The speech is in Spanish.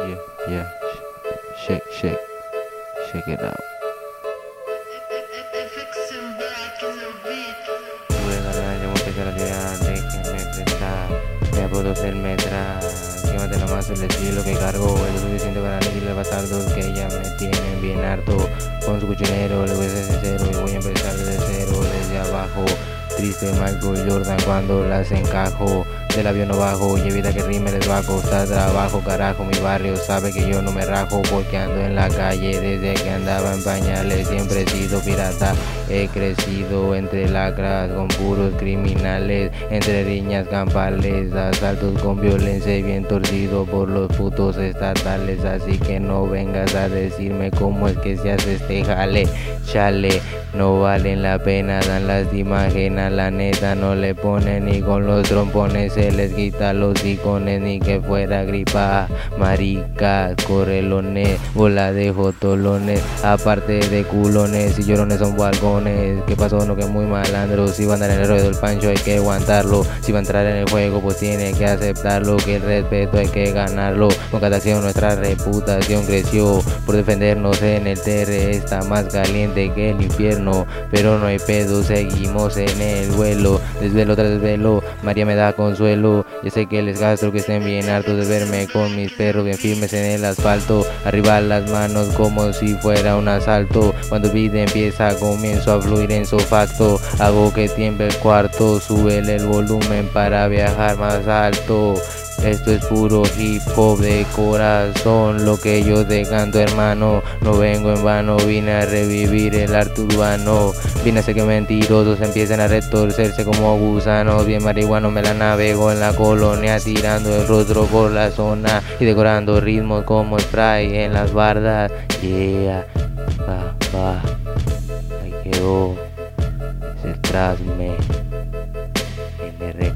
Yeah, shake, shake, shake it out. Tuve ganas de empezar a llorar, déjenme prestar. Ya puedo ser metra. Quémate nomás el estilo que cargo. Es suficiente para aniquilar bastardos que ya me tienen bien harto. Con su cuchillero, le voy a ser sincero voy a empezar desde cero, desde abajo. Triste Michael Jordan cuando las encajo del avión no bajo y evita que rime les va a costar trabajo carajo mi barrio sabe que yo no me rajo porque ando en la calle desde que andaba en pañales siempre he sido pirata he crecido entre lacras con puros criminales entre riñas campales asaltos con violencia y bien torcido por los putos estatales así que no vengas a decirme cómo es que se hace este jale chale no valen la pena dan lástima ajena la neta no le ponen ni con los trompones se les quita los icones ni que fuera gripa marica correlones bola de jotolones aparte de culones y llorones son balcones ¿Qué pasó? No que muy malandro si va a andar en el ruedo del pancho hay que aguantarlo si va a entrar en el juego pues tiene que aceptarlo que el respeto hay que ganarlo con cada acción nuestra reputación creció por defendernos en el TR está más caliente que el infierno pero no hay pedo seguimos en el vuelo desvelo tras desvelo María me da consuelo yo sé que les gasto que estén bien hartos de verme con mis perros bien firmes en el asfalto. Arriba las manos como si fuera un asalto. Cuando vida empieza comienzo a fluir en su facto. Hago que tiemble el cuarto, sube el volumen para viajar más alto. Esto es puro hip hop de corazón, lo que yo te canto hermano, no vengo en vano, vine a revivir el arte urbano, vine a que mentirosos empiecen a retorcerse como gusanos, bien marihuano me la navego en la colonia, tirando el rostro por la zona y decorando ritmos como spray en las bardas, yeah, va, va, ahí quedó, ese trasme, MRK.